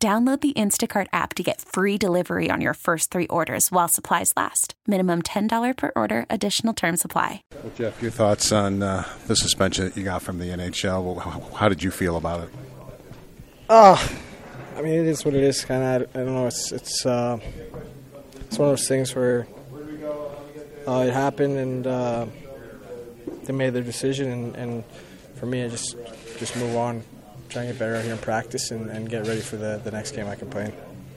Download the Instacart app to get free delivery on your first three orders while supplies last. Minimum $10 per order, additional term supply. Well, Jeff, your thoughts on uh, the suspension that you got from the NHL? Well, how, how, did you feel about it? Oh, I mean, it is what it is. Kind of, I don't know. It's it's uh, it's one of those things where uh, it happened and uh, they made their decision, and, and for me, I just just move on try and get better out here in practice and, and get ready for the, the next game I can play in.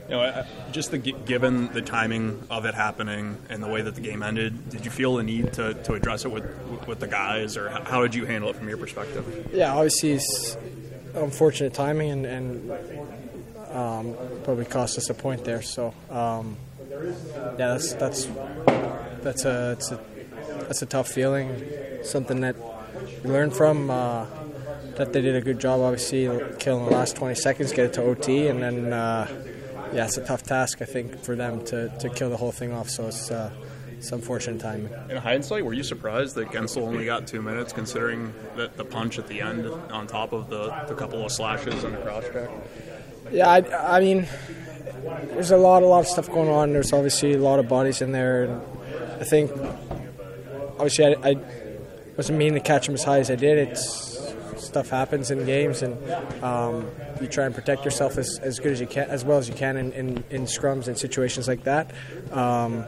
You know, just the, given the timing of it happening and the way that the game ended, did you feel the need to, to address it with with the guys, or how did you handle it from your perspective? Yeah, obviously it's unfortunate timing and, and um, probably cost us a point there. So um, yeah, that's that's that's a, a that's a tough feeling, something that you learn from. Uh, that they did a good job, obviously, killing the last 20 seconds, get it to OT, and then, uh, yeah, it's a tough task, I think, for them to, to kill the whole thing off. So it's, uh, it's unfortunate timing. In hindsight, were you surprised that Guentzel only got two minutes, considering that the punch at the end on top of the, the couple of slashes and the cross check? Yeah, I, I mean, there's a lot, a lot of stuff going on. There's obviously a lot of bodies in there, and I think, obviously, I, I wasn't meaning to catch him as high as I did. It's stuff happens in games, and um, you try and protect yourself as, as good as you can, as well as you can in, in, in scrums and situations like that. Um,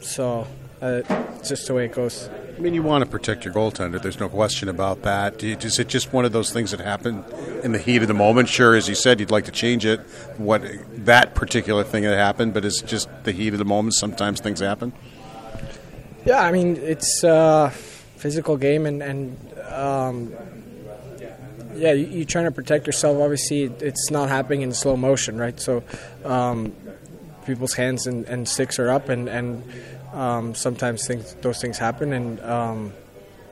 so uh, it's just the way it goes. I mean, you want to protect your goaltender. There's no question about that. Is it just one of those things that happen in the heat of the moment? Sure, as you said, you'd like to change it. What that particular thing that happened, but it's just the heat of the moment. Sometimes things happen. Yeah, I mean, it's a physical game, and, and um, yeah, you, are trying to protect yourself. Obviously, it's not happening in slow motion, right? So, um, people's hands and, and, sticks are up, and, and um, sometimes things, those things happen, and um,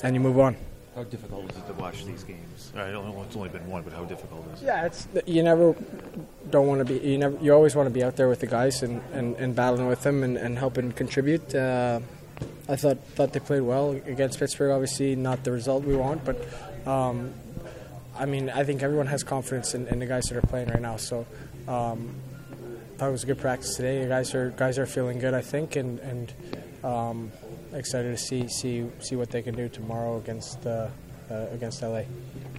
and you move on. How difficult is it to watch these games? I don't know it's only been one, but how difficult is it? Yeah, it's you never don't want to be you never you always want to be out there with the guys and, and, and battling with them and, and helping contribute. Uh, I thought thought they played well against Pittsburgh. Obviously, not the result we want, but um, I mean, I think everyone has confidence in, in the guys that are playing right now. So, um, thought it was a good practice today. The guys are guys are feeling good, I think, and and um, excited to see see see what they can do tomorrow against uh, uh, against LA.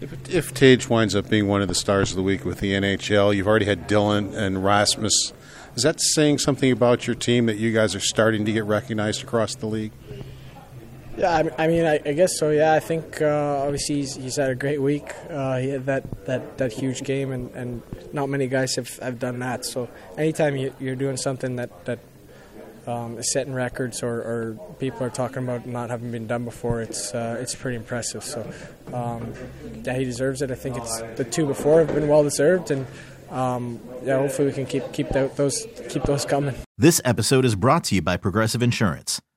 If, if Tage winds up being one of the stars of the week with the NHL, you've already had Dylan and Rasmus. Is that saying something about your team that you guys are starting to get recognized across the league? Yeah, I mean, I, I, guess so. Yeah, I think uh, obviously he's, he's, had a great week. Uh, he had that, that, that huge game, and, and not many guys have, have done that. So anytime you, are doing something that that um, is setting records or, or, people are talking about not having been done before, it's uh, it's pretty impressive. So um, yeah, he deserves it. I think it's the two before have been well deserved, and um, yeah, hopefully we can keep keep those keep those coming. This episode is brought to you by Progressive Insurance.